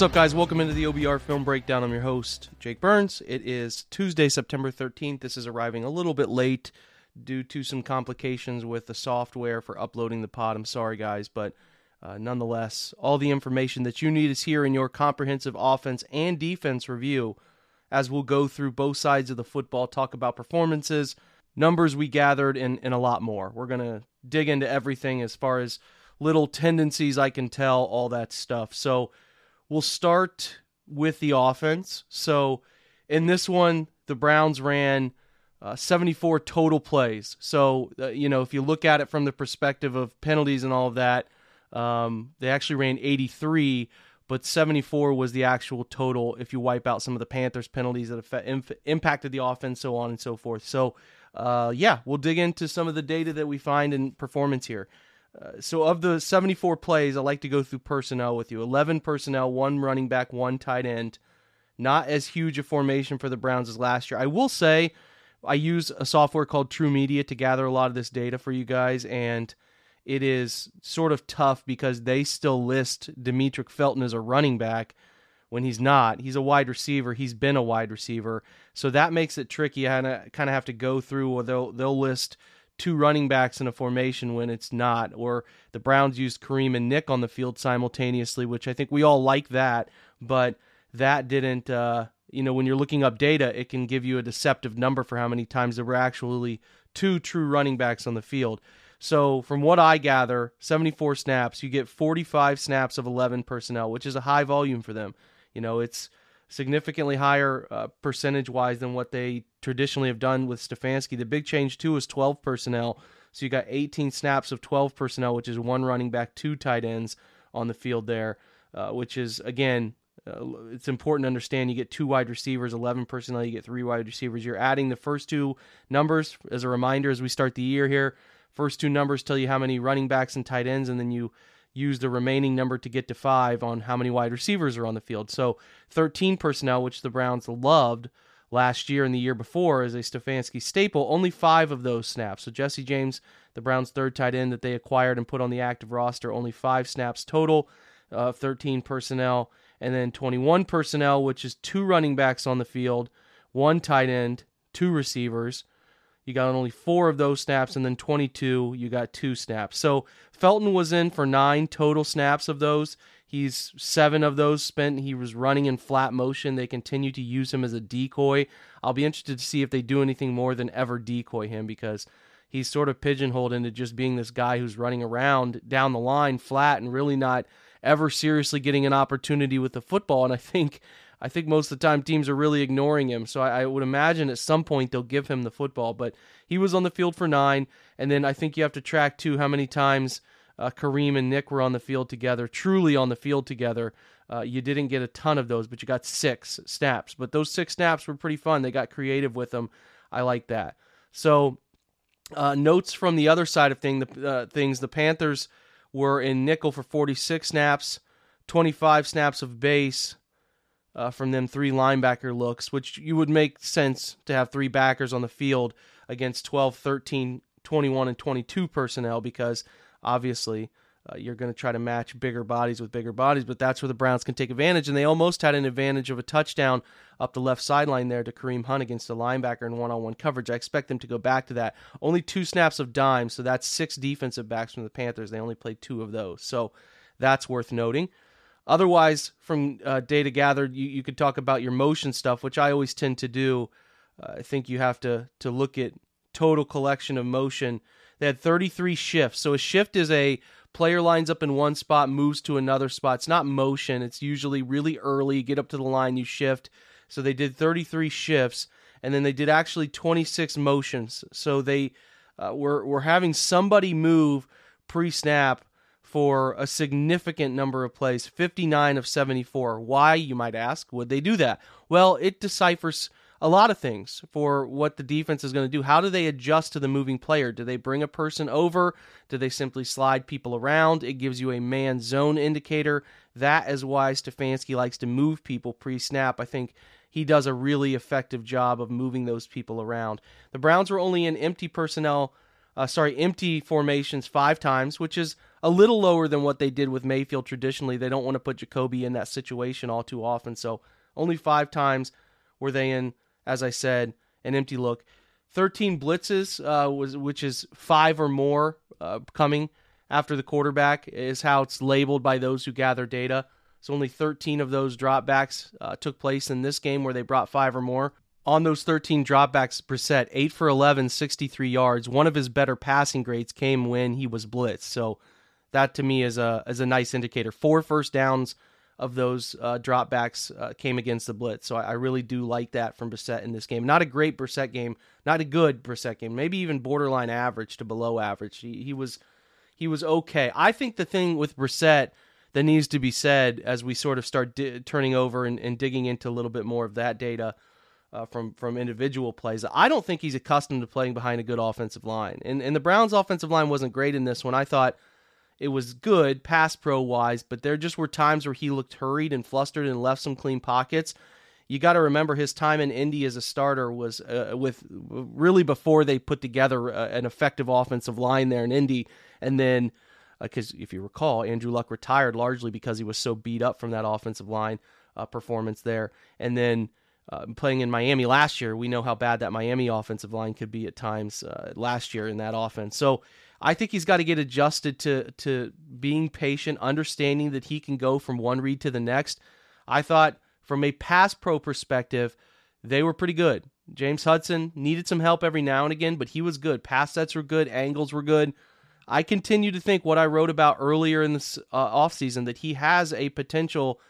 What's up, guys? Welcome into the OBR Film Breakdown. I'm your host, Jake Burns. It is Tuesday, September 13th. This is arriving a little bit late due to some complications with the software for uploading the pod. I'm sorry, guys, but uh, nonetheless, all the information that you need is here in your comprehensive offense and defense review as we'll go through both sides of the football, talk about performances, numbers we gathered, and, and a lot more. We're going to dig into everything as far as little tendencies I can tell, all that stuff. So, We'll start with the offense. So in this one, the Browns ran uh, 74 total plays. So, uh, you know, if you look at it from the perspective of penalties and all of that, um, they actually ran 83, but 74 was the actual total if you wipe out some of the Panthers' penalties that effect, impacted the offense, so on and so forth. So, uh, yeah, we'll dig into some of the data that we find in performance here. Uh, so of the 74 plays, I like to go through personnel with you. 11 personnel, one running back, one tight end. Not as huge a formation for the Browns as last year. I will say I use a software called TruMedia to gather a lot of this data for you guys, and it is sort of tough because they still list Demetric Felton as a running back when he's not. He's a wide receiver. He's been a wide receiver, so that makes it tricky. I kind of have to go through, or they'll they'll list two running backs in a formation when it's not. Or the Browns used Kareem and Nick on the field simultaneously, which I think we all like that, but that didn't. Uh, you know, when you're looking up data, it can give you a deceptive number for how many times there were actually two true running backs on the field. So, from what I gather, 74 snaps, you get 45 snaps of 11 personnel, which is a high volume for them. You know, it's significantly higher uh, percentage wise than what they traditionally have done with Stefanski. The big change too is 12 personnel. So you got 18 snaps of 12 personnel, which is one running back, two tight ends on the field there, uh, which is again. Uh, it's important to understand you get two wide receivers, 11 personnel, you get three wide receivers. You're adding the first two numbers as a reminder as we start the year here. First two numbers tell you how many running backs and tight ends, and then you use the remaining number to get to five on how many wide receivers are on the field. So 13 personnel, which the Browns loved last year and the year before as a Stefanski staple, only five of those snaps. So Jesse James, the Browns' third tight end that they acquired and put on the active roster, only five snaps total of 13 personnel. And then 21 personnel, which is two running backs on the field, one tight end, two receivers. You got only four of those snaps, and then 22, you got two snaps. So Felton was in for nine total snaps of those. He's seven of those spent. He was running in flat motion. They continue to use him as a decoy. I'll be interested to see if they do anything more than ever decoy him because he's sort of pigeonholed into just being this guy who's running around down the line flat and really not ever seriously getting an opportunity with the football. And I think I think most of the time teams are really ignoring him. So I, I, would imagine at some point they'll give him the football. But he was on the field for nine, and then I think you have to track too how many times uh, Kareem and Nick were on the field together, truly on the field together. Uh, you didn't get a ton of those, but you got six snaps. But those six snaps were pretty fun. They got creative with them. I like that. So uh, notes from the other side of thing, the, uh, things, the Panthers were in nickel for 46 snaps, 25 snaps of base, uh, from them three linebacker looks, which you would make sense to have three backers on the field against 12, 13, 21, and 22 personnel because obviously uh, you're going to try to match bigger bodies with bigger bodies, but that's where the Browns can take advantage. And they almost had an advantage of a touchdown up the left sideline there to Kareem Hunt against the linebacker in one on one coverage. I expect them to go back to that. Only two snaps of dime, so that's six defensive backs from the Panthers. They only played two of those. So that's worth noting. Otherwise, from uh, data gathered, you, you could talk about your motion stuff, which I always tend to do. Uh, I think you have to to look at total collection of motion. They had 33 shifts. So a shift is a player lines up in one spot, moves to another spot. It's not motion. It's usually really early. get up to the line, you shift. So they did 33 shifts, and then they did actually 26 motions. So they uh, were were having somebody move pre-snap for a significant number of plays, 59 of 74. Why, you might ask, would they do that? Well, it deciphers a lot of things for what the defense is going to do. How do they adjust to the moving player? Do they bring a person over? Do they simply slide people around? It gives you a man zone indicator. That is why Stefanski likes to move people pre snap. I think he does a really effective job of moving those people around. The Browns were only in empty personnel uh, sorry, empty formations five times, which is a little lower than what they did with Mayfield traditionally. They don't want to put Jacoby in that situation all too often. So only five times were they in, as I said, an empty look. 13 blitzes, uh, was which is five or more uh, coming after the quarterback, is how it's labeled by those who gather data. So only 13 of those dropbacks uh, took place in this game where they brought five or more. On those 13 dropbacks, Brissett, 8 for 11, 63 yards. One of his better passing grades came when he was blitzed. So that to me is a, is a nice indicator. Four first downs of those uh, dropbacks uh, came against the blitz. So I, I, really do like that from Brissett in this game. Not a great Brissett game, not a good Brissett game, maybe even borderline average to below average. He, he was he was okay. I think the thing with Brissett that needs to be said as we sort of start di- turning over and, and, digging into a little bit more of that data uh, from from individual plays. I don't think he's accustomed to playing behind a good offensive line, and and the Browns' offensive line wasn't great in this one. I thought it was good pass pro wise, but there just were times where he looked hurried and flustered and left some clean pockets. You got to remember his time in Indy as a starter was uh, with really before they put together uh, an effective offensive line there in Indy, and then because uh, if you recall, Andrew Luck retired largely because he was so beat up from that offensive line uh, performance there, and then. Uh, playing in Miami last year, we know how bad that Miami offensive line could be at times uh, last year in that offense. So I think he's got to get adjusted to to being patient, understanding that he can go from one read to the next. I thought from a pass pro perspective, they were pretty good. James Hudson needed some help every now and again, but he was good. Pass sets were good, angles were good. I continue to think what I wrote about earlier in this uh, offseason that he has a potential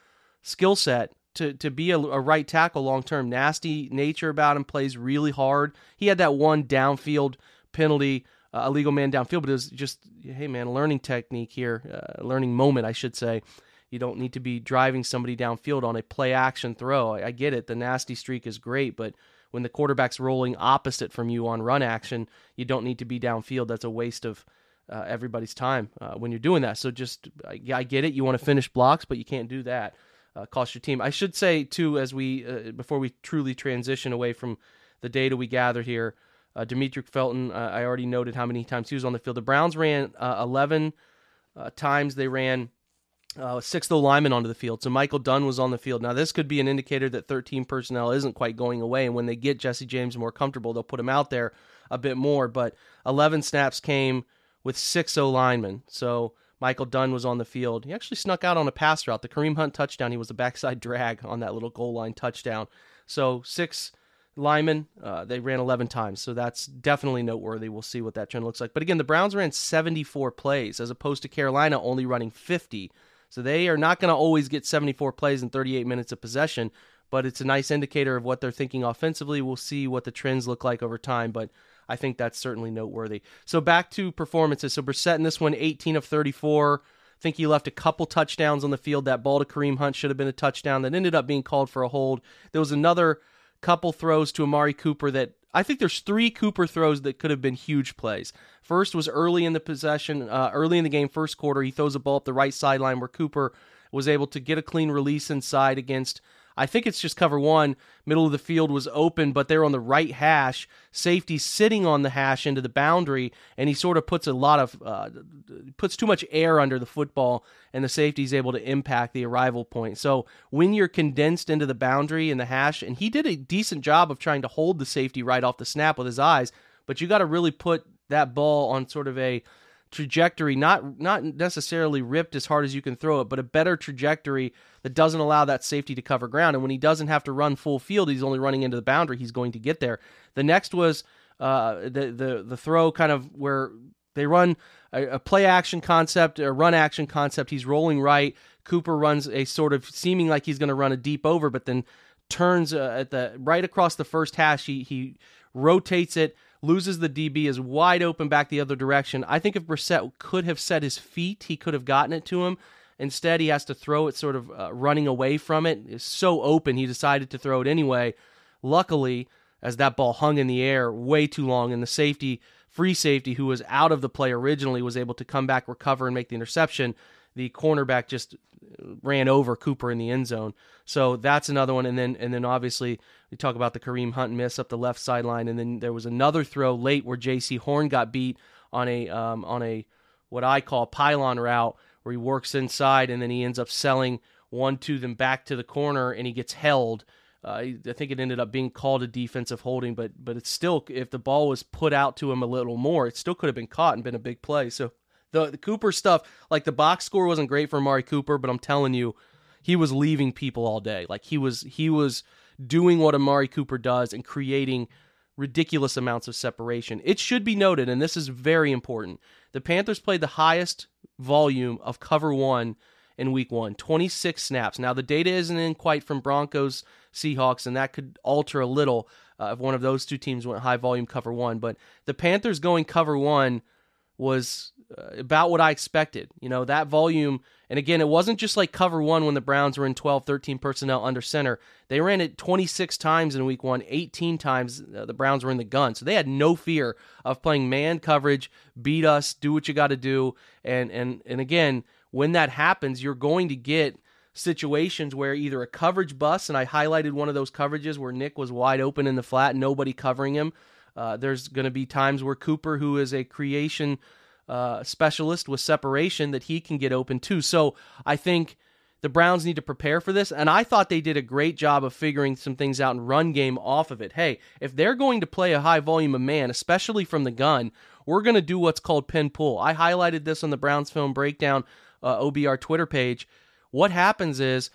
skill set to to be a, a right tackle long term. Nasty nature about him, plays really hard. He had that one downfield penalty illegal man downfield, but it was just, hey man, learning technique here, uh, learning moment, I should say. You don't need to be driving somebody downfield on a play action throw. I, I get it. The nasty streak is great, but when the quarterback's rolling opposite from you on run action, you don't need to be downfield. That's a waste of uh, everybody's time uh, when you're doing that. So just, I, I, get it. You want to finish blocks, but you can't do that. Uh, cost your team. I should say too, as we uh, before we truly transition away from the data we gathered here, uh, Demetric Felton, uh, I already noted how many times he was on the field. The Browns ran uh, 11 uh, times. They ran uh, six O linemen onto the field. So Michael Dunn was on the field. Now, this could be an indicator that 13 personnel isn't quite going away. And when they get Jesse James more comfortable, they'll put him out there a bit more. But 11 snaps came with six O linemen. So Michael Dunn was on the field. He actually snuck out on a pass route. The Kareem Hunt touchdown, he was a backside drag on that little goal line touchdown. So six linemen. Uh, they ran 11 times, so that's definitely noteworthy. We'll see what that trend looks like. But again, the Browns ran 74 plays as opposed to Carolina only running 50. So they are not going to always get 74 plays in 38 minutes of possession, but it's a nice indicator of what they're thinking offensively. We'll see what the trends look like over time, but I think that's certainly noteworthy. So back to performances. So Brissett in this one, 18 of 34. I think he left a couple touchdowns on the field. That ball to Kareem Hunt should have been a touchdown that ended up being called for a hold. There was another couple throws to Amari Cooper that I think there's three Cooper throws that could have been huge plays. First was early in the possession, uh, early in the game, first quarter. He throws a ball up the right sideline where Cooper was able to get a clean release inside against I think it's just cover one. Middle of the field was open, but they're on the right hash. Safety sitting on the hash into the boundary, and he sort of puts a lot of uh, puts too much air under the football, and the safety is able to impact the arrival point. So when you're condensed into the boundary and the hash, and he did a decent job of trying to hold the safety right off the snap with his eyes, but you got to really put that ball on sort of a trajectory, not not necessarily ripped as hard as you can throw it, but a better trajectory that doesn't allow that safety to cover ground. And when he doesn't have to run full field, he's only running into the boundary. He's going to get there. The next was uh, the the the throw, kind of where they run a, a play action concept, a run action concept. He's rolling right. Cooper runs a sort of seeming like he's going to run a deep over, but then turns uh, at the right across the first hash. He he rotates it loses the DB, is wide open back the other direction. I think if Brissett could have set his feet, he could have gotten it to him. Instead, he has to throw it sort of uh, running away from it. It's so open, he decided to throw it anyway. Luckily, as that ball hung in the air way too long, and the safety, free safety, who was out of the play originally, was able to come back, recover, and make the interception the cornerback just ran over Cooper in the end zone. So that's another one. And then and then obviously we talk about the Kareem Hunt miss up the left sideline, and then there was another throw late where Jaycee Horn got beat on a um, on a what I call pylon route, where he works inside and then he ends up selling one to them back to the corner and he gets held. Uh, I think it ended up being called a defensive holding, but but it's still if the ball was put out to him a little more, it still could have been caught and been a big play. So the, the Cooper stuff, like the box score wasn't great for Amari Cooper, but I'm telling you, he was leaving people all day. Like he was he was doing what Amari Cooper does and creating ridiculous amounts of separation. It should be noted, and this is very important. The Panthers played the highest volume of cover one in week one 26 snaps. Now, the data isn't in quite from Broncos, Seahawks, and that could alter a little uh, if one of those two teams went high volume cover one. But the Panthers going cover one was about what I expected. You know, that volume, and again, it wasn't just like cover one when the Browns were in 12, 13 personnel under center. They ran it 26 times in week one, 18 times uh, the Browns were in the gun. So they had no fear of playing man coverage, beat us, do what you got to do. And, and, and again, when that happens, you're going to get situations where either a coverage bust, and I highlighted one of those coverages where Nick was wide open in the flat, nobody covering him. Uh, there's going to be times where Cooper, who is a creation uh, specialist with separation, that he can get open too. So I think the Browns need to prepare for this. And I thought they did a great job of figuring some things out and run game off of it. Hey, if they're going to play a high volume of man, especially from the gun, we're going to do what's called pin pull. I highlighted this on the Browns film breakdown uh, OBR Twitter page. What happens is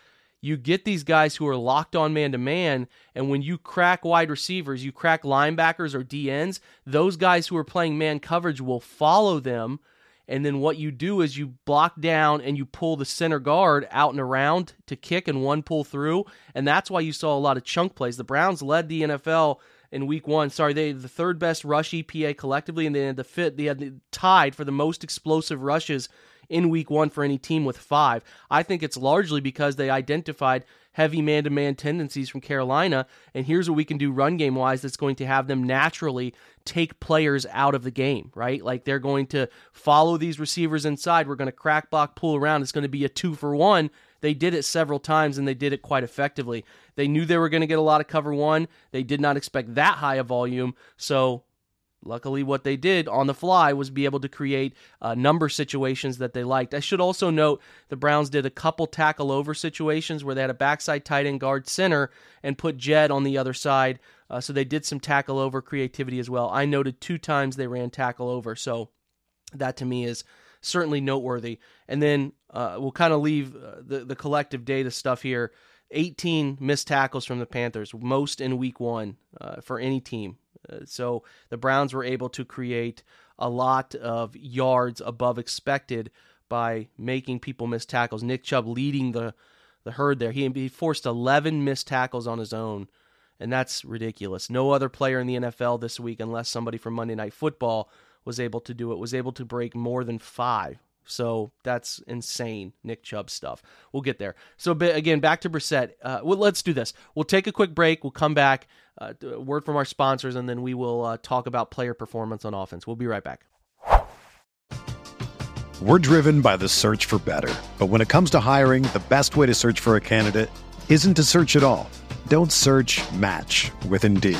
you get these guys who are locked on man to man, and when you crack wide receivers, you crack linebackers or DNs, those guys who are playing man coverage will follow them. And then what you do is you block down and you pull the center guard out and around to kick and one pull through. And that's why you saw a lot of chunk plays. The Browns led the NFL in week one. Sorry, they the third best rush EPA collectively, and they had the fit they had the, tied for the most explosive rushes in week one for any team with five. I think it's largely because they identified heavy man to man tendencies from Carolina. And here's what we can do run game wise that's going to have them naturally take players out of the game, right? Like they're going to follow these receivers inside. We're going to crack block, pull around. It's going to be a two for one. They did it several times and they did it quite effectively. They knew they were going to get a lot of cover one. They did not expect that high a volume. So Luckily, what they did on the fly was be able to create uh, number situations that they liked. I should also note the Browns did a couple tackle over situations where they had a backside tight end guard center and put Jed on the other side. Uh, so they did some tackle over creativity as well. I noted two times they ran tackle over. So that to me is certainly noteworthy. And then uh, we'll kind of leave uh, the, the collective data stuff here. 18 missed tackles from the Panthers, most in week one uh, for any team. Uh, so the Browns were able to create a lot of yards above expected by making people miss tackles. Nick Chubb leading the the herd there. He, he forced 11 missed tackles on his own, and that's ridiculous. No other player in the NFL this week, unless somebody from Monday Night Football was able to do it, was able to break more than five. So that's insane, Nick Chubb stuff. We'll get there. So again, back to Brissett. Uh, well, let's do this. We'll take a quick break. We'll come back uh, word from our sponsors, and then we will uh, talk about player performance on offense. We'll be right back. We're driven by the search for better. But when it comes to hiring, the best way to search for a candidate isn't to search at all. Don't search match with Indeed.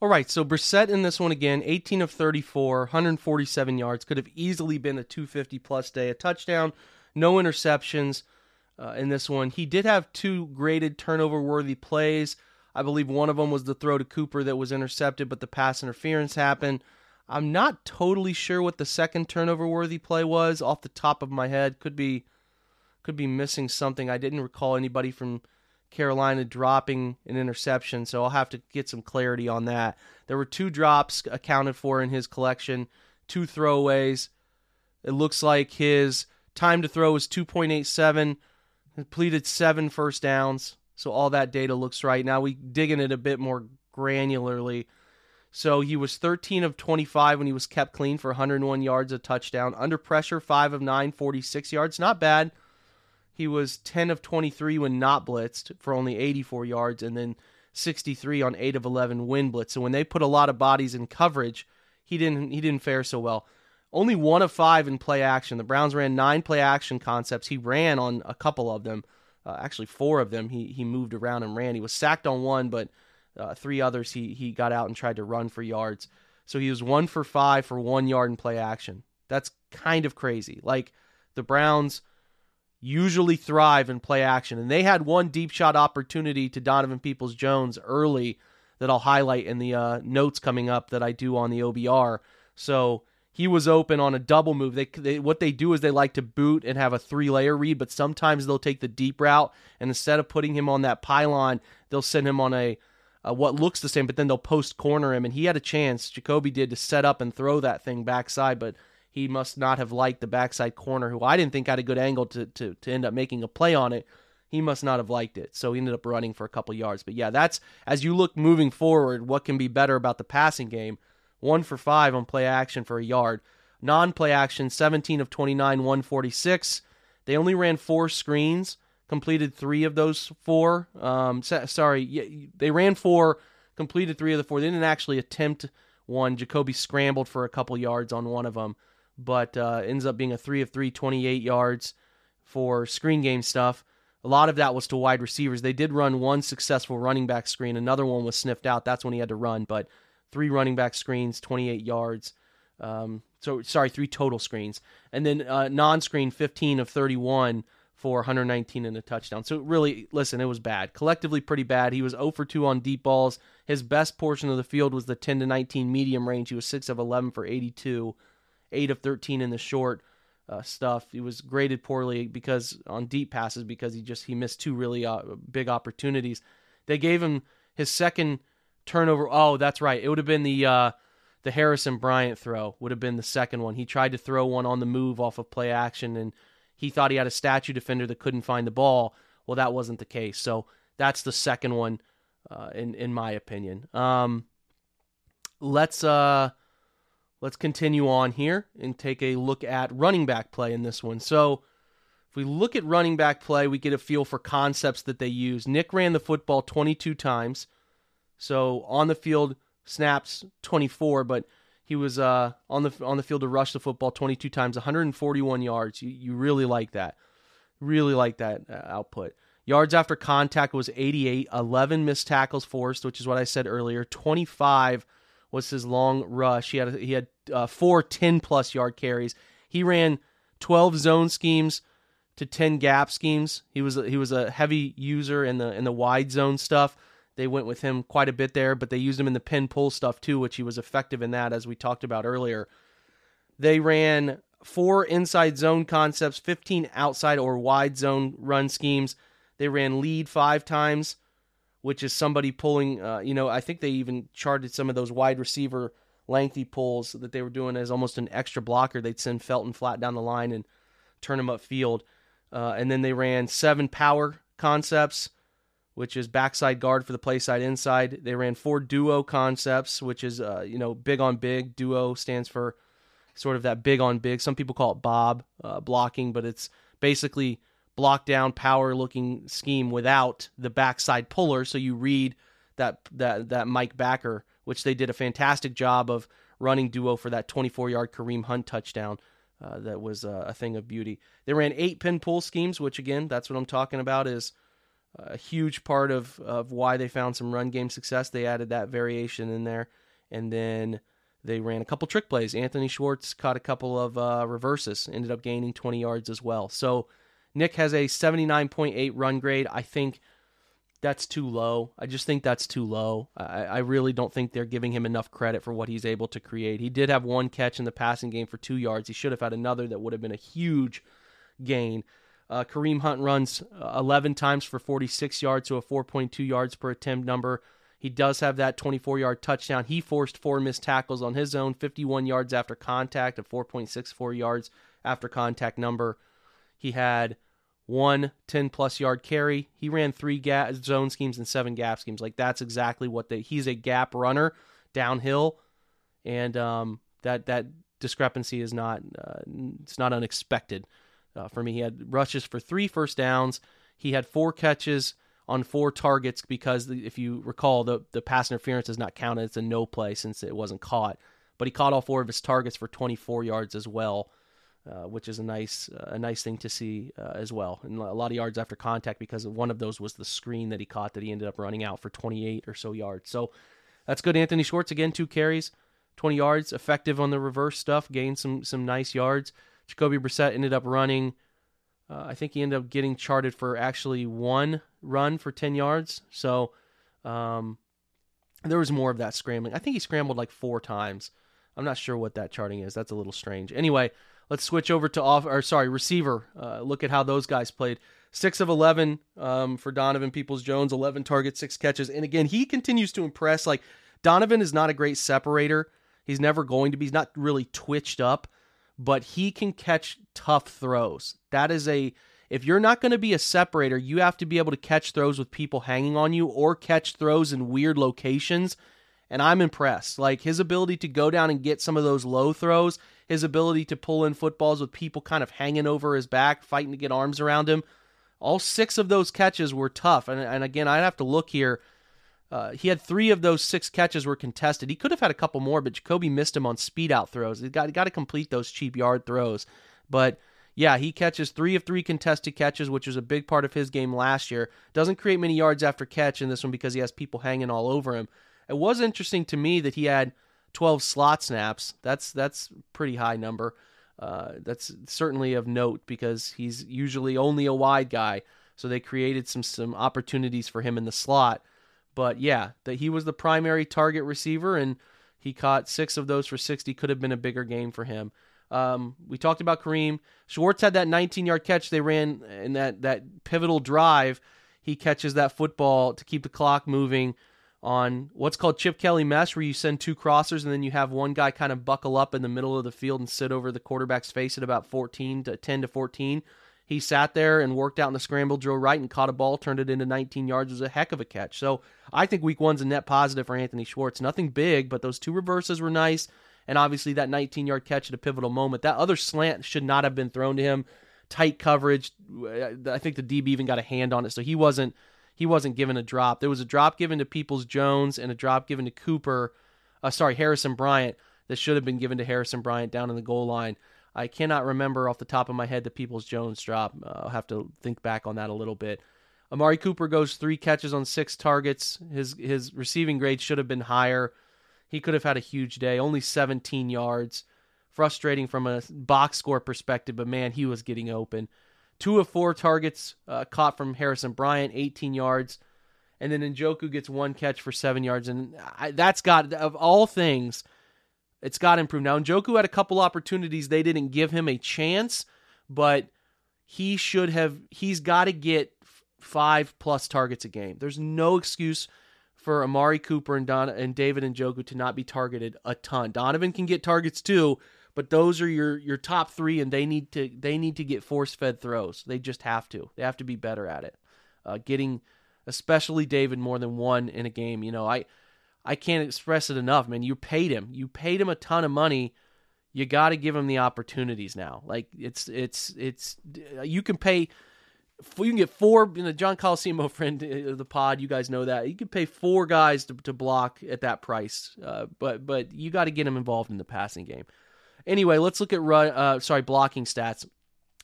All right, so Brissett in this one again, 18 of 34, 147 yards. Could have easily been a 250 plus day, a touchdown, no interceptions uh, in this one. He did have two graded turnover worthy plays. I believe one of them was the throw to Cooper that was intercepted, but the pass interference happened. I'm not totally sure what the second turnover worthy play was off the top of my head. Could be could be missing something. I didn't recall anybody from Carolina dropping an interception, so I'll have to get some clarity on that. There were two drops accounted for in his collection, two throwaways. It looks like his time to throw was 2.87, completed seven first downs. So all that data looks right. Now we dig in it a bit more granularly. So he was 13 of 25 when he was kept clean for 101 yards, a touchdown. Under pressure, 5 of 9, 46 yards. Not bad. He was 10 of 23 when not blitzed for only 84 yards, and then 63 on 8 of 11 when blitzed. So when they put a lot of bodies in coverage, he didn't he didn't fare so well. Only one of five in play action. The Browns ran nine play action concepts. He ran on a couple of them, uh, actually four of them. He he moved around and ran. He was sacked on one, but uh, three others he he got out and tried to run for yards. So he was one for five for one yard in play action. That's kind of crazy. Like the Browns usually thrive in play action. And they had one deep shot opportunity to Donovan Peoples Jones early that I'll highlight in the uh, notes coming up that I do on the OBR. So he was open on a double move. They, they, what they do is they like to boot and have a three layer read, but sometimes they'll take the deep route and instead of putting him on that pylon, they'll send him on a uh, what looks the same, but then they'll post corner him. And he had a chance. Jacoby did to set up and throw that thing backside, but he must not have liked the backside corner, who I didn't think had a good angle to, to, to end up making a play on it. He must not have liked it. So he ended up running for a couple yards. But yeah, that's as you look moving forward, what can be better about the passing game? One for five on play action for a yard. Non play action, 17 of 29, 146. They only ran four screens, completed three of those four. Um, sorry, they ran four, completed three of the four. They didn't actually attempt one. Jacoby scrambled for a couple yards on one of them but uh, ends up being a 3 of 3, 28 yards for screen game stuff. A lot of that was to wide receivers. They did run one successful running back screen. Another one was sniffed out. That's when he had to run, but three running back screens, 28 yards. Um, so, sorry, three total screens. And then uh, non screen, 15 of 31 for 119 and a touchdown. So, really, listen, it was bad. Collectively, pretty bad. He was 0 for 2 on deep balls. His best portion of the field was the 10 to 19 medium range. He was 6 of 11 for 82 eight of 13 in the short uh, stuff. He was graded poorly because on deep passes because he just he missed two really uh, big opportunities. They gave him his second turnover. Oh, that's right. It would have been the uh, the Harrison Bryant throw. Would have been the second one. He tried to throw one on the move off of play action, and he thought he had a statue defender that couldn't find the ball. Well, that wasn't the case. So that's the second one, uh, in in my opinion. Um, let's uh let's continue on here and take a look at running back play in this one. So, if we look at running back play, we get a feel for concepts that they use. Nick ran the football 22 times. So, on the field snaps 24, but he was uh, on the on the field to rush the football 22 times, 141 yards. You, you really like that. Really like that uh, output. Yards after contact was 88, 11 missed tackles forced, which is what I said earlier. 25 was his long rush. He had he had uh, four 10 plus yard carries. He ran 12 zone schemes to 10 gap schemes. He was he was a heavy user in the in the wide zone stuff. They went with him quite a bit there, but they used him in the pin pull stuff too, which he was effective in that as we talked about earlier. They ran four inside zone concepts, 15 outside or wide zone run schemes. They ran lead five times which is somebody pulling. Uh, you know, I think they even charted some of those wide receiver lengthy pulls that they were doing as almost an extra blocker. They'd send Felton flat down the line and turn him upfield. Uh, and then they ran seven power concepts, which is backside guard for the play side inside. They ran four duo concepts, which is uh, you know big on big. Duo stands for sort of that big on big. Some people call it Bob uh, blocking, but it's basically block down power looking scheme without the backside puller. So you read that that that Mike Backer, which they did a fantastic job of running duo for that 24 yard Kareem Hunt touchdown. Uh, that was a thing of beauty. They ran eight pin pull schemes, which again, that's what I'm talking about. Is a huge part of of why they found some run game success. They added that variation in there, and then they ran a couple trick plays. Anthony Schwartz caught a couple of uh, reverses, ended up gaining 20 yards as well. So Nick has a 79.8 run grade. I think that's too low. I just think that's too low. I, I, really don't think they're giving him enough credit for what he's able to create. He did have one catch in the passing game for two yards. He should have had another that would have been a huge gain. Uh, Kareem Hunt runs uh, 11 times for 46 yards, so a 4.2 yards per attempt number. He does have that 24 yard touchdown. He forced four missed tackles on his own, 51 yards after contact, a 4.64 yards after contact number. He had one 10 plus yard carry. He ran three zone schemes and seven gap schemes. Like that's exactly what they. He's a gap runner downhill, and um, that that discrepancy is not uh, it's not unexpected uh, for me. He had rushes for three first downs. He had four catches on four targets because if you recall, the the pass interference is not counted. It's a no play since it wasn't caught. But he caught all four of his targets for 24 yards as well. Uh, which is a nice uh, a nice thing to see uh, as well. And a lot of yards after contact because one of those was the screen that he caught that he ended up running out for 28 or so yards. So that's good. Anthony Schwartz again, two carries, 20 yards, effective on the reverse stuff, gained some some nice yards. Jacoby Brissett ended up running. Uh, I think he ended up getting charted for actually one run for 10 yards. So um, there was more of that scrambling. I think he scrambled like four times. I'm not sure what that charting is. That's a little strange. Anyway, Let's switch over to off or sorry receiver. Uh, look at how those guys played. Six of eleven um, for Donovan Peoples Jones, eleven targets, six catches, and again he continues to impress. Like Donovan is not a great separator. He's never going to be. He's not really twitched up, but he can catch tough throws. That is a if you're not going to be a separator, you have to be able to catch throws with people hanging on you or catch throws in weird locations. And I'm impressed. Like his ability to go down and get some of those low throws his ability to pull in footballs with people kind of hanging over his back, fighting to get arms around him. All six of those catches were tough. And, and again, I'd have to look here. Uh, he had three of those six catches were contested. He could have had a couple more, but Jacoby missed him on speed out throws. He got, got to complete those cheap yard throws. But yeah, he catches three of three contested catches, which was a big part of his game last year. Doesn't create many yards after catch in this one because he has people hanging all over him. It was interesting to me that he had 12 slot snaps. That's that's pretty high number. Uh, that's certainly of note because he's usually only a wide guy. So they created some some opportunities for him in the slot. But yeah, that he was the primary target receiver and he caught six of those for 60. Could have been a bigger game for him. Um, we talked about Kareem. Schwartz had that 19 yard catch they ran in that, that pivotal drive. He catches that football to keep the clock moving on what's called Chip Kelly mesh, where you send two crossers and then you have one guy kind of buckle up in the middle of the field and sit over the quarterback's face at about 14 to 10 to 14. He sat there and worked out in the scramble drill right and caught a ball, turned it into 19 yards. It was a heck of a catch. So I think week one's a net positive for Anthony Schwartz. Nothing big, but those two reverses were nice. And obviously that 19 yard catch at a pivotal moment. That other slant should not have been thrown to him. Tight coverage. I think the DB even got a hand on it. So he wasn't he wasn't given a drop. There was a drop given to Peoples Jones and a drop given to Cooper, uh, sorry, Harrison Bryant that should have been given to Harrison Bryant down in the goal line. I cannot remember off the top of my head the Peoples Jones drop. Uh, I'll have to think back on that a little bit. Amari Cooper goes three catches on six targets. His his receiving grade should have been higher. He could have had a huge day. Only 17 yards. Frustrating from a box score perspective, but man, he was getting open. Two of four targets uh, caught from Harrison Bryant, 18 yards. And then Njoku gets one catch for seven yards. And I, that's got, of all things, it's got improved. Now, Njoku had a couple opportunities. They didn't give him a chance, but he should have, he's got to get five plus targets a game. There's no excuse for Amari Cooper and Don and David and Njoku to not be targeted a ton. Donovan can get targets too, but those are your your top three, and they need to they need to get force fed throws. They just have to. They have to be better at it. Uh, getting especially David more than one in a game. You know, I I can't express it enough, man. You paid him. You paid him a ton of money. You got to give him the opportunities now. Like it's it's it's you can pay you can get four you know John Colosimo friend of the pod, you guys know that. You can pay four guys to, to block at that price. Uh, but but you got to get him involved in the passing game. Anyway, let's look at run uh, sorry, blocking stats.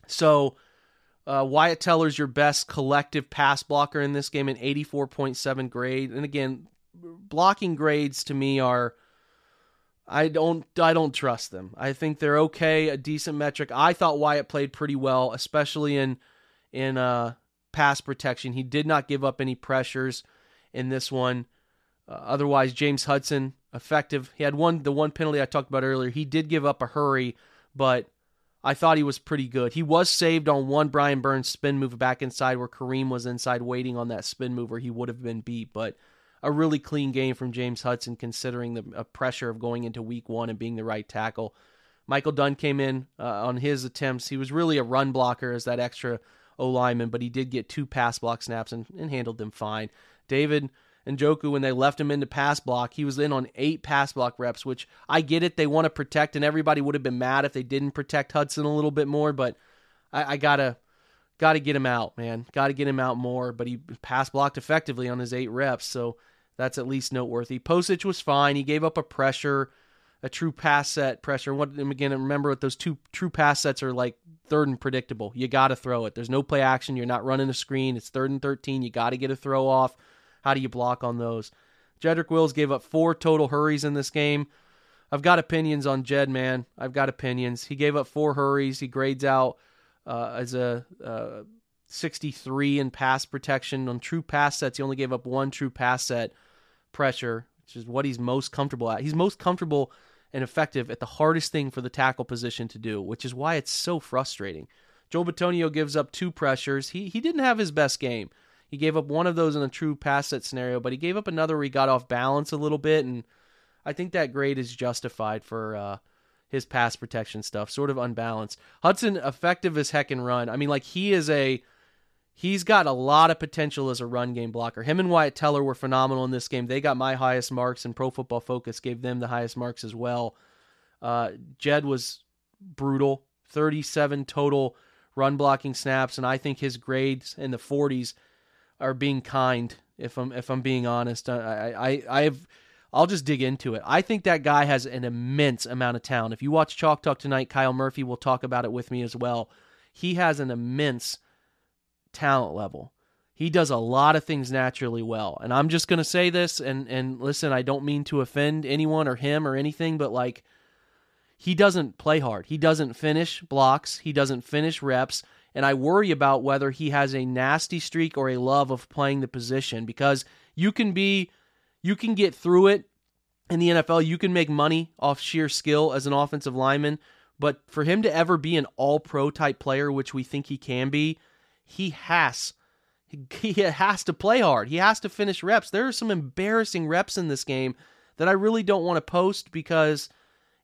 So uh, Wyatt Teller's your best collective pass blocker in this game, an 84.7 grade. And again, blocking grades to me are I don't I don't trust them. I think they're okay, a decent metric. I thought Wyatt played pretty well, especially in in uh, pass protection. He did not give up any pressures in this one. Uh, otherwise, James Hudson effective. He had one the one penalty I talked about earlier. He did give up a hurry, but I thought he was pretty good. He was saved on one Brian Burns spin move back inside where Kareem was inside waiting on that spin move where he would have been beat. But a really clean game from James Hudson considering the pressure of going into week one and being the right tackle. Michael Dunn came in uh, on his attempts. He was really a run blocker as that extra O lineman, but he did get two pass block snaps and, and handled them fine. David Njoku, when they left him into pass block, he was in on eight pass block reps, which I get it. They want to protect, and everybody would have been mad if they didn't protect Hudson a little bit more. But I, I gotta gotta get him out, man. Gotta get him out more. But he pass blocked effectively on his eight reps, so that's at least noteworthy. Pocic was fine. He gave up a pressure, a true pass set pressure. What again? Remember what those two true pass sets are like. Third and predictable. You got to throw it. There's no play action. You're not running a screen. It's third and 13. You got to get a throw off. How do you block on those? Jedrick Wills gave up four total hurries in this game. I've got opinions on Jed, man. I've got opinions. He gave up four hurries. He grades out uh, as a uh, 63 in pass protection. On true pass sets, he only gave up one true pass set pressure, which is what he's most comfortable at. He's most comfortable and effective at the hardest thing for the tackle position to do, which is why it's so frustrating. Joe Bitonio gives up two pressures. He he didn't have his best game. He gave up one of those in a true pass set scenario, but he gave up another where he got off balance a little bit, and I think that grade is justified for uh, his pass protection stuff. Sort of unbalanced. Hudson effective as heck and run. I mean, like he is a he's got a lot of potential as a run game blocker. Him and Wyatt Teller were phenomenal in this game. They got my highest marks, and Pro Football Focus gave them the highest marks as well. Uh, Jed was brutal. 37 total run blocking snaps, and I think his grades in the 40s are being kind. If I'm if I'm being honest, I I I've I'll just dig into it. I think that guy has an immense amount of talent. If you watch Chalk Talk tonight, Kyle Murphy will talk about it with me as well. He has an immense talent level. He does a lot of things naturally well. And I'm just going to say this and and listen, I don't mean to offend anyone or him or anything, but like he doesn't play hard. He doesn't finish blocks, he doesn't finish reps and I worry about whether he has a nasty streak or a love of playing the position because you can be you can get through it in the NFL. You can make money off sheer skill as an offensive lineman, but for him to ever be an all-pro type player, which we think he can be, he has he has to play hard. He has to finish reps. There are some embarrassing reps in this game that I really don't want to post because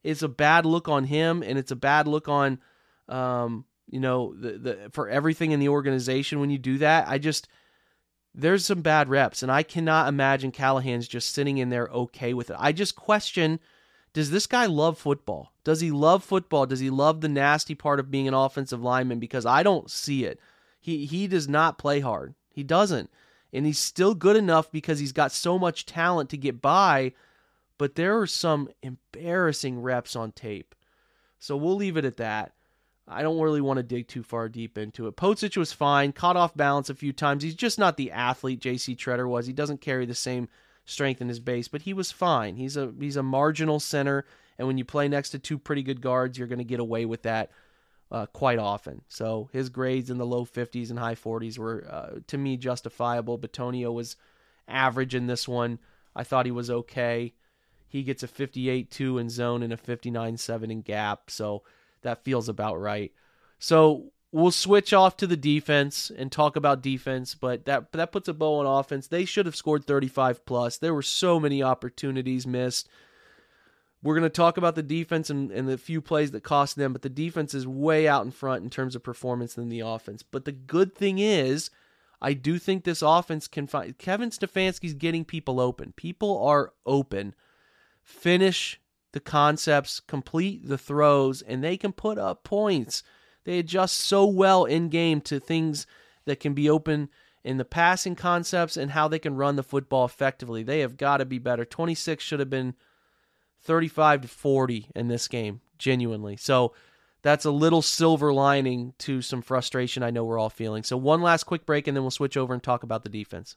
it's a bad look on him and it's a bad look on um, you know, the, the for everything in the organization when you do that. I just there's some bad reps, and I cannot imagine Callahan's just sitting in there okay with it. I just question does this guy love football? Does he love football? Does he love the nasty part of being an offensive lineman? Because I don't see it. He he does not play hard. He doesn't. And he's still good enough because he's got so much talent to get by, but there are some embarrassing reps on tape. So we'll leave it at that. I don't really want to dig too far deep into it. Pocic was fine, caught off balance a few times. He's just not the athlete JC Tretter was. He doesn't carry the same strength in his base, but he was fine. He's a he's a marginal center, and when you play next to two pretty good guards, you're going to get away with that uh, quite often. So his grades in the low 50s and high 40s were uh, to me justifiable. Bitonio was average in this one. I thought he was okay. He gets a 58-2 in zone and a 59-7 in gap. So that feels about right. So we'll switch off to the defense and talk about defense, but that that puts a bow on offense. They should have scored 35 plus. There were so many opportunities missed. We're going to talk about the defense and, and the few plays that cost them, but the defense is way out in front in terms of performance than the offense. But the good thing is, I do think this offense can find Kevin Stefanski's getting people open. People are open. Finish the concepts, complete the throws, and they can put up points. They adjust so well in game to things that can be open in the passing concepts and how they can run the football effectively. They have got to be better. 26 should have been 35 to 40 in this game, genuinely. So that's a little silver lining to some frustration I know we're all feeling. So one last quick break and then we'll switch over and talk about the defense.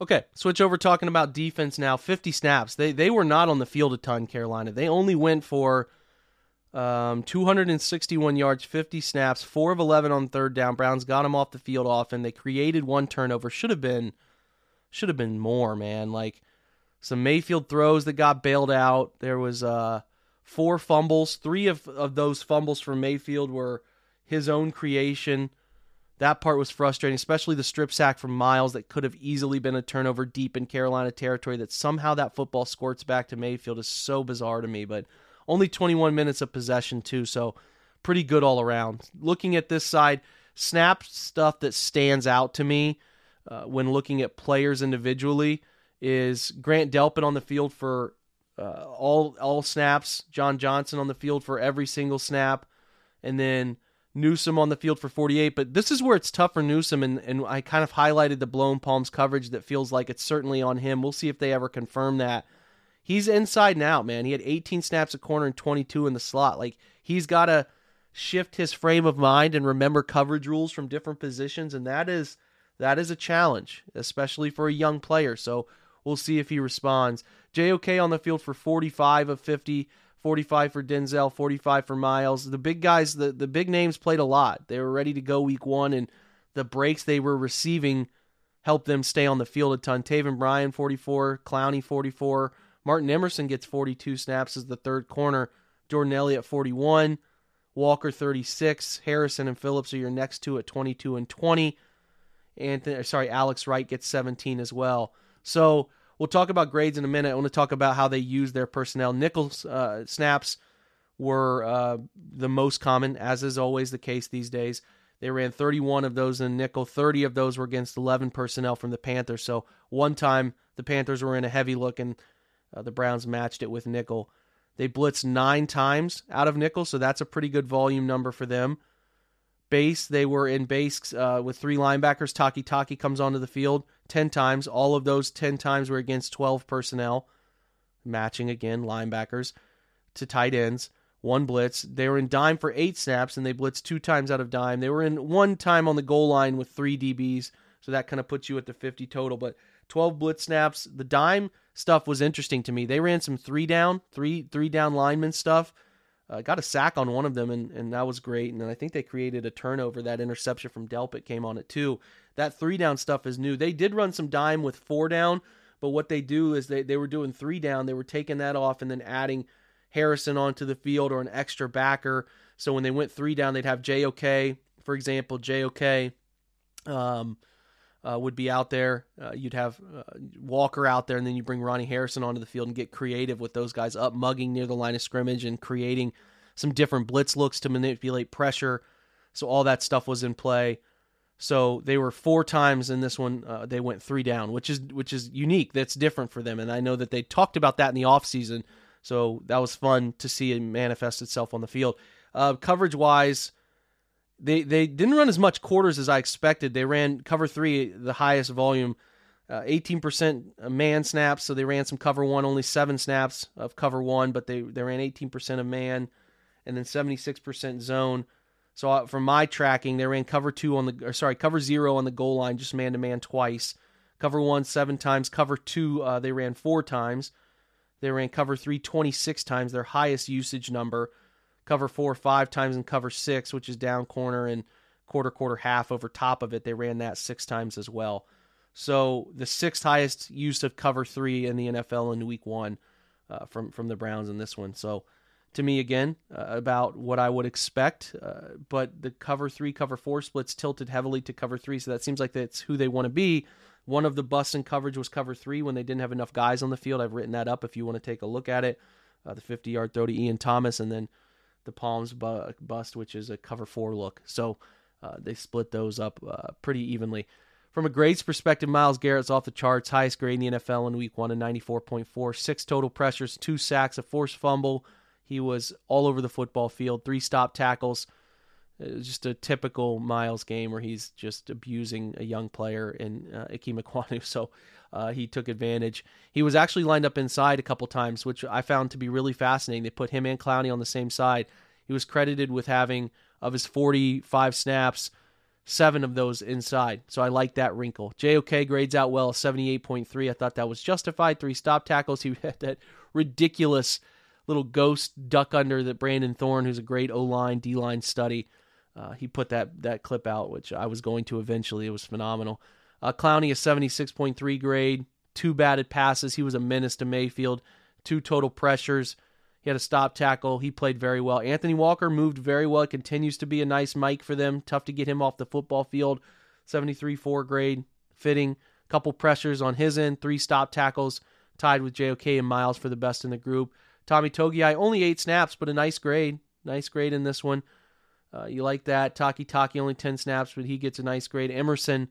Okay, switch over talking about defense now. 50 snaps. They they were not on the field a ton, Carolina. They only went for um, 261 yards, 50 snaps, 4 of 11 on third down. Browns got them off the field often. They created one turnover. Should have been should have been more, man. Like some Mayfield throws that got bailed out. There was uh, four fumbles. Three of, of those fumbles from Mayfield were his own creation. That part was frustrating, especially the strip sack from Myles that could have easily been a turnover deep in Carolina territory. That somehow that football squirts back to Mayfield is so bizarre to me. But only 21 minutes of possession, too, so pretty good all around. Looking at this side, snap stuff that stands out to me uh, when looking at players individually is Grant Delpit on the field for uh, all all snaps, John Johnson on the field for every single snap, and then Newsome on the field for 48. But this is where it's tough for Newsome, and, and I kind of highlighted the blown palms coverage that feels like it's certainly on him. We'll see if they ever confirm that he's inside and out, man. He had 18 snaps a corner and 22 in the slot. Like he's got to shift his frame of mind and remember coverage rules from different positions, and that is that is a challenge, especially for a young player. So we'll see if he responds. JOK on the field for 45 of 50. 45 for Denzel, 45 for Myles. The big guys, the, the big names played a lot. They were ready to go week one, and the breaks they were receiving helped them stay on the field a ton. Taven Bryan, 44, Clowney, 44, Martin Emerson gets 42 snaps as the third corner. Jordan Elliott 41, Walker 36, Harrison and Phillips are your next two at 22 and 20. Anthony, sorry, Alex Wright gets 17 as well. So we'll talk about grades in a minute. I want to talk about how they use their personnel. Nickels uh, snaps were uh, the most common, as is always the case these days. They ran 31 of those in nickel. 30 of those were against 11 personnel from the Panthers. So one time the Panthers were in a heavy look and uh, the Browns matched it with nickel. They blitzed nine times out of nickel, so that's a pretty good volume number for them. Base, they were in base uh, with three linebackers. Takitaki comes onto the field 10 times. All of those 10 times were against 12 personnel, matching again linebackers to tight ends. One blitz. They were in dime for eight snaps, and they blitzed two times out of dime. They were in one time on the goal line with three DBs, so that kind of puts you at the 50 total. But 12 blitz snaps. The dime stuff was interesting to me. They ran some three down, three three down lineman stuff. Uh, got a sack on one of them, and, and that was great. And then I think they created a turnover. That interception from Delpit came on it too. That three down stuff is new. They did run some dime with four down, but what they do is they, they were doing three down. They were taking that off and then adding Harrison onto the field or an extra backer. So when they went three down, they'd have JOK, for example, JOK. Um, uh, would be out there. Uh, you'd have uh, Walker out there, and then you bring Ronnie Harrison onto the field and get creative with those guys up mugging near the line of scrimmage and creating some different blitz looks to manipulate pressure. So all that stuff was in play. So they were four times in this one. Uh, they went three down, which is which is unique. That's different for them, and I know that they talked about that in the offseason. So that was fun to see it manifest itself on the field. Uh, coverage wise, they they didn't run as much quarters as I expected. They ran cover three, the highest volume, uh, eighteen uh, percent man snaps. So they ran some cover one, only seven snaps of cover one, but they they ran eighteen percent of man, and then seventy six percent zone. So uh, from my tracking, they ran cover two on the or sorry cover zero on the goal line, just man to man twice. Cover one seven times. Cover two uh, they ran four times. They ran cover three 26 times, their highest usage number cover four five times and cover six, which is down corner, and quarter, quarter, half over top of it. They ran that six times as well. So the sixth highest use of cover three in the NFL in week one uh, from from the Browns in this one. So to me, again, uh, about what I would expect. Uh, but the cover three, cover four splits tilted heavily to cover three, so that seems like that's who they want to be. One of the busts in coverage was cover three when they didn't have enough guys on the field. I've written that up if you want to take a look at it. Uh, the 50 yard throw to Ian Thomas, and then the Palms bu- bust, which is a cover four look. So uh, they split those up uh, pretty evenly. From a grades perspective, Myles Garrett's off the charts, highest grade in the NFL in week one, a 94.4, six total pressures, two sacks, a forced fumble. He was all over the football field, three stop tackles. It just a typical Myles game where he's just abusing a young player in uh, Ickey Ekwonu. So uh, he took advantage. He was actually lined up inside a couple times, which I found to be really fascinating. They put him and Clowney on the same side. He was credited with having, of his 45 snaps, seven of those inside. So I like that wrinkle. JOK grades out well, 78.3. I thought that was justified. Three stop tackles. He had that ridiculous little ghost duck under that Brandon Thorn, who's a great O line, D line study. Uh, he put that that clip out, which I was going to eventually. It was phenomenal. Uh, Clowney a 76.3 grade, two batted passes. He was a menace to Mayfield. Two total pressures. He had a stop tackle. He played very well. Anthony Walker moved very well. It continues to be a nice mic for them. Tough to get him off the football field. 73 4 grade, fitting. Couple pressures on his end. Three stop tackles, tied with JOK and Myles for the best in the group. Tommy Togiai, only eight snaps, but a nice grade. Nice grade in this one. Uh, you like that. Takitaki, only 10 snaps, but he gets a nice grade. Emerson,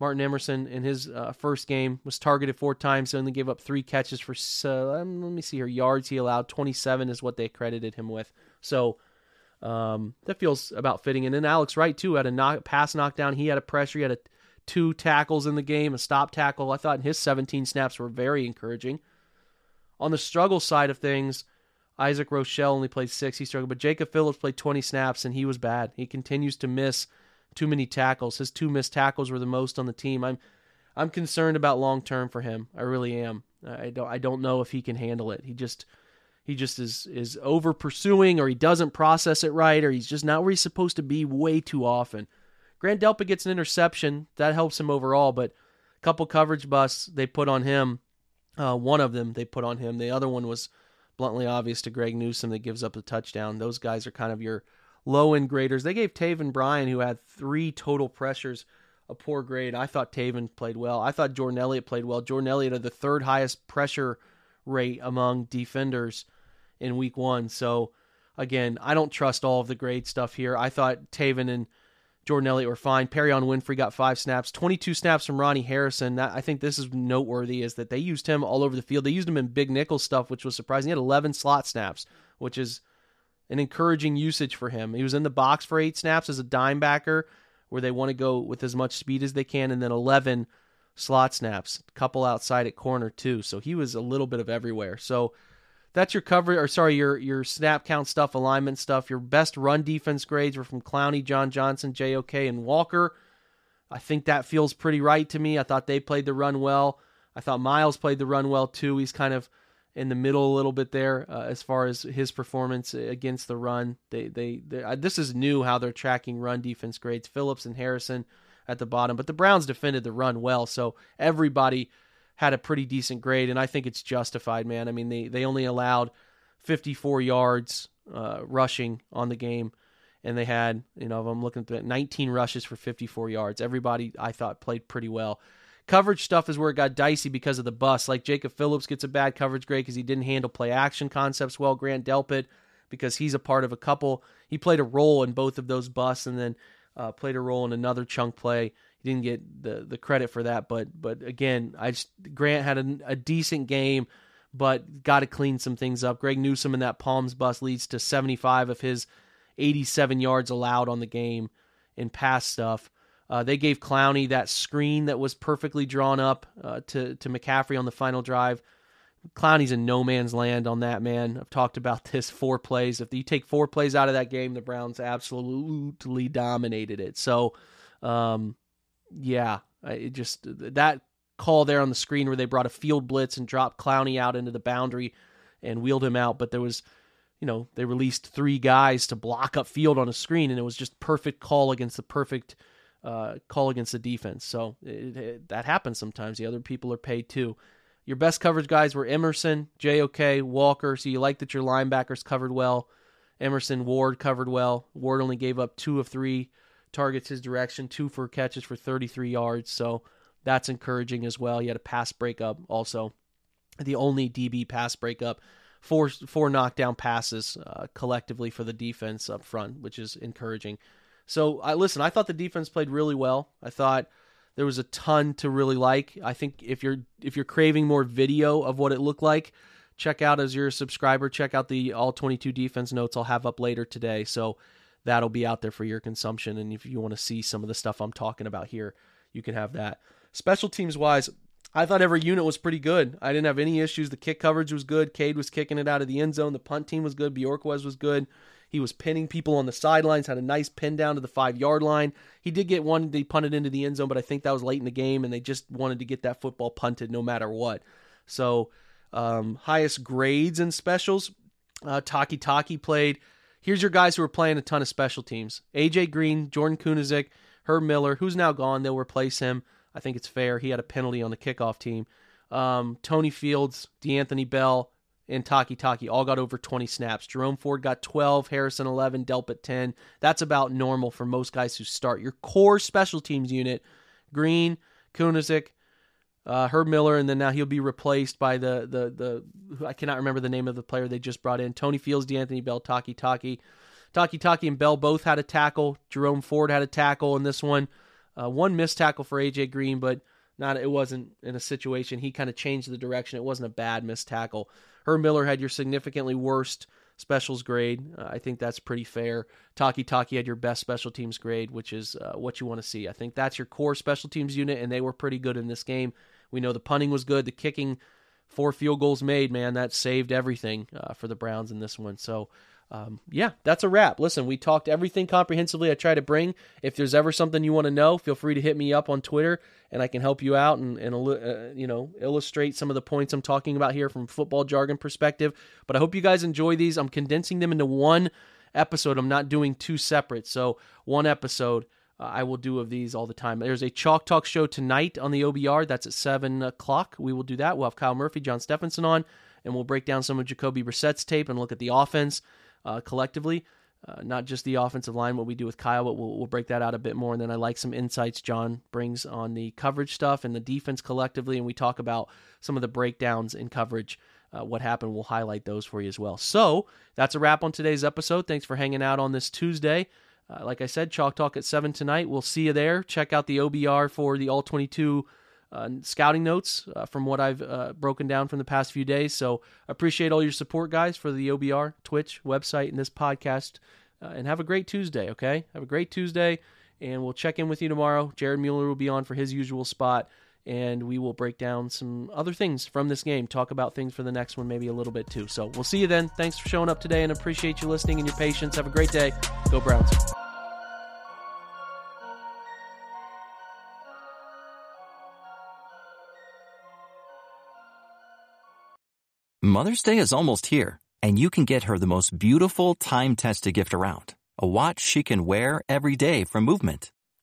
Martin Emerson, in his uh, first game, was targeted four times, only gave up three catches for, uh, let me see here, yards he allowed. 27 is what they credited him with. So um, that feels about fitting. And then Alex Wright, too, had a knock, pass knockdown. He had a pressure. He had a, two tackles in the game, a stop tackle. I thought his 17 snaps were very encouraging. On the struggle side of things, Isaac Rochell only played six. He struggled, but Jacob Phillips played 20 snaps and he was bad. He continues to miss too many tackles. His two missed tackles were the most on the team. I'm I'm concerned about long term for him. I really am. I don't I don't know if he can handle it. He just he just is is over pursuing or he doesn't process it right or he's just not where he's supposed to be way too often. Grant Delpit gets an interception. That helps him overall, but a couple coverage busts they put on him. Uh, one of them they put on him. The other one was bluntly obvious to Greg Newsome that gives up the touchdown. Those guys are kind of your low end graders. They gave Taven Bryan, who had three total pressures, a poor grade. I thought Taven played well. I thought Jordan Elliott played well. Jordan Elliott had the third highest pressure rate among defenders in week one. So again, I don't trust all of the grade stuff here. I thought Taven and Jordan Elliott were fine. Perrion Winfrey got five snaps, 22 snaps from Ronnie Harrison. That, I think this is noteworthy is that they used him all over the field. They used him in big nickel stuff, which was surprising. He had 11 slot snaps, which is an encouraging usage for him. He was in the box for eight snaps as a dime backer, where they want to go with as much speed as they can, and then 11 slot snaps, a couple outside at corner too. So he was a little bit of everywhere. So that's your cover or sorry, your your snap count stuff, alignment stuff. Your best run defense grades were from Clowney, John Johnson, JOK, and Walker. I think that feels pretty right to me. I thought they played the run well. I thought Myles played the run well too. He's kind of in the middle a little bit there uh, as far as his performance against the run. They they, uh, this is new how they're tracking run defense grades. Phillips and Harrison at the bottom, but the Browns defended the run well, so everybody had a pretty decent grade, and I think it's justified, man. I mean, they they only allowed 54 yards uh, rushing on the game, and they had you know I'm looking at 19 rushes for 54 yards. Everybody I thought played pretty well. Coverage stuff is where it got dicey because of the bus. Like Jacob Phillips gets a bad coverage grade because he didn't handle play action concepts well. Grant Delpit because he's a part of a couple. He played a role in both of those busts, and then uh, played a role in another chunk play he didn't get the the credit for that. But but again, I just Grant had a, a decent game, but got to clean some things up. Greg Newsome in that Palms bus leads to 75 of his 87 yards allowed on the game in pass stuff. Uh, they gave Clowney that screen that was perfectly drawn up uh, to to McCaffrey on the final drive. Clowney's in no man's land on that man. I've talked about this four plays. If you take four plays out of that game, the Browns absolutely dominated it. So, um, yeah, it just that call there on the screen where they brought a field blitz and dropped Clowney out into the boundary and wheeled him out, but there was you know, they released three guys to block up field on a screen, and it was just perfect call against the perfect uh, call against the defense. So it, it, that happens sometimes. The other people are paid too. Your best coverage guys were Emerson, JOK, Walker. So you like that your linebackers covered well. Emerson, Ward covered well. Ward only gave up two of three targets his direction, two for catches for 33 yards. So that's encouraging as well. He had a pass breakup also. The only DB pass breakup four four knockdown passes uh, collectively for the defense up front, which is encouraging. So I listen. I thought the defense played really well. I thought there was a ton to really like. I think if you're if you're craving more video of what it looked like, check out as you're a subscriber. Check out the all 22 defense notes I'll have up later today. So that'll be out there for your consumption. And if you want to see some of the stuff I'm talking about here, you can have that. Special teams wise, I thought every unit was pretty good. I didn't have any issues. The kick coverage was good. Cade was kicking it out of the end zone. The punt team was good. Bojorquez was good. He was pinning people on the sidelines, had a nice pin down to the five yard line. He did get one, they punted into the end zone, but I think that was late in the game, and they just wanted to get that football punted no matter what. So, um, highest grades in specials, uh, Takitaki played. Here's your guys who are playing a ton of special teams AJ Green, Jordan Kunaszyk, Herb Miller, who's now gone. They'll replace him. I think it's fair. He had a penalty on the kickoff team. Um, Tony Fields, D'Anthony Bell, and Takitaki all got over 20 snaps. Jerome Ford got 12, Harrison 11, Delpit 10. That's about normal for most guys who start. Your core special teams unit, Green, Kunaszyk, uh, Herb Miller, and then now he'll be replaced by the the the I cannot remember the name of the player they just brought in. Tony Fields, D'Anthony Bell, Takitaki. Taki Taki Taki, and Bell both had a tackle. Jerome Ford had a tackle in this one. Uh, one missed tackle for AJ Green, but not it wasn't in a situation he kind of changed the direction. It wasn't a bad missed tackle. Herb Miller had your significantly worst specials grade. Uh, I think that's pretty fair. Takitaki had your best special teams grade, which is uh, what you want to see. I think that's your core special teams unit, and they were pretty good in this game. We know the punting was good, the kicking, four field goals made, man, that saved everything uh, for the Browns in this one. So um, yeah, that's a wrap. Listen, we talked everything comprehensively I try to bring. If there's ever something you want to know, feel free to hit me up on Twitter and I can help you out and, and uh, you know, illustrate some of the points I'm talking about here from football jargon perspective. But I hope you guys enjoy these. I'm condensing them into one episode. I'm not doing two separate. So, one episode uh, I will do of these all the time. There's a Chalk Talk show tonight on the OBR. That's at 7 o'clock. We will do that. We'll have Kyle Murphy, John Stephenson on, and we'll break down some of Jacoby Brissett's tape and look at the offense uh, collectively. Uh, not just the offensive line, what we do with Kyle, but we'll, we'll break that out a bit more. And then I like some insights John brings on the coverage stuff and the defense collectively. And we talk about some of the breakdowns in coverage, uh, what happened. We'll highlight those for you as well. So that's a wrap on today's episode. Thanks for hanging out on this Tuesday. Uh, like I said, Chalk Talk at 7 tonight. We'll see you there. Check out the OBR for the All 22 uh, scouting notes uh, from what I've uh, broken down from the past few days. So appreciate all your support, guys, for the OBR, Twitch, website, and this podcast. Uh, and have a great Tuesday, okay? Have a great Tuesday, and we'll check in with you tomorrow. Jared Mueller will be on for his usual spot, and we will break down some other things from this game, talk about things for the next one maybe a little bit too. So we'll see you then. Thanks for showing up today, and appreciate you listening and your patience. Have a great day. Go Browns. Mother's Day is almost here, and you can get her the most beautiful time tested gift around a watch she can wear every day from Movement.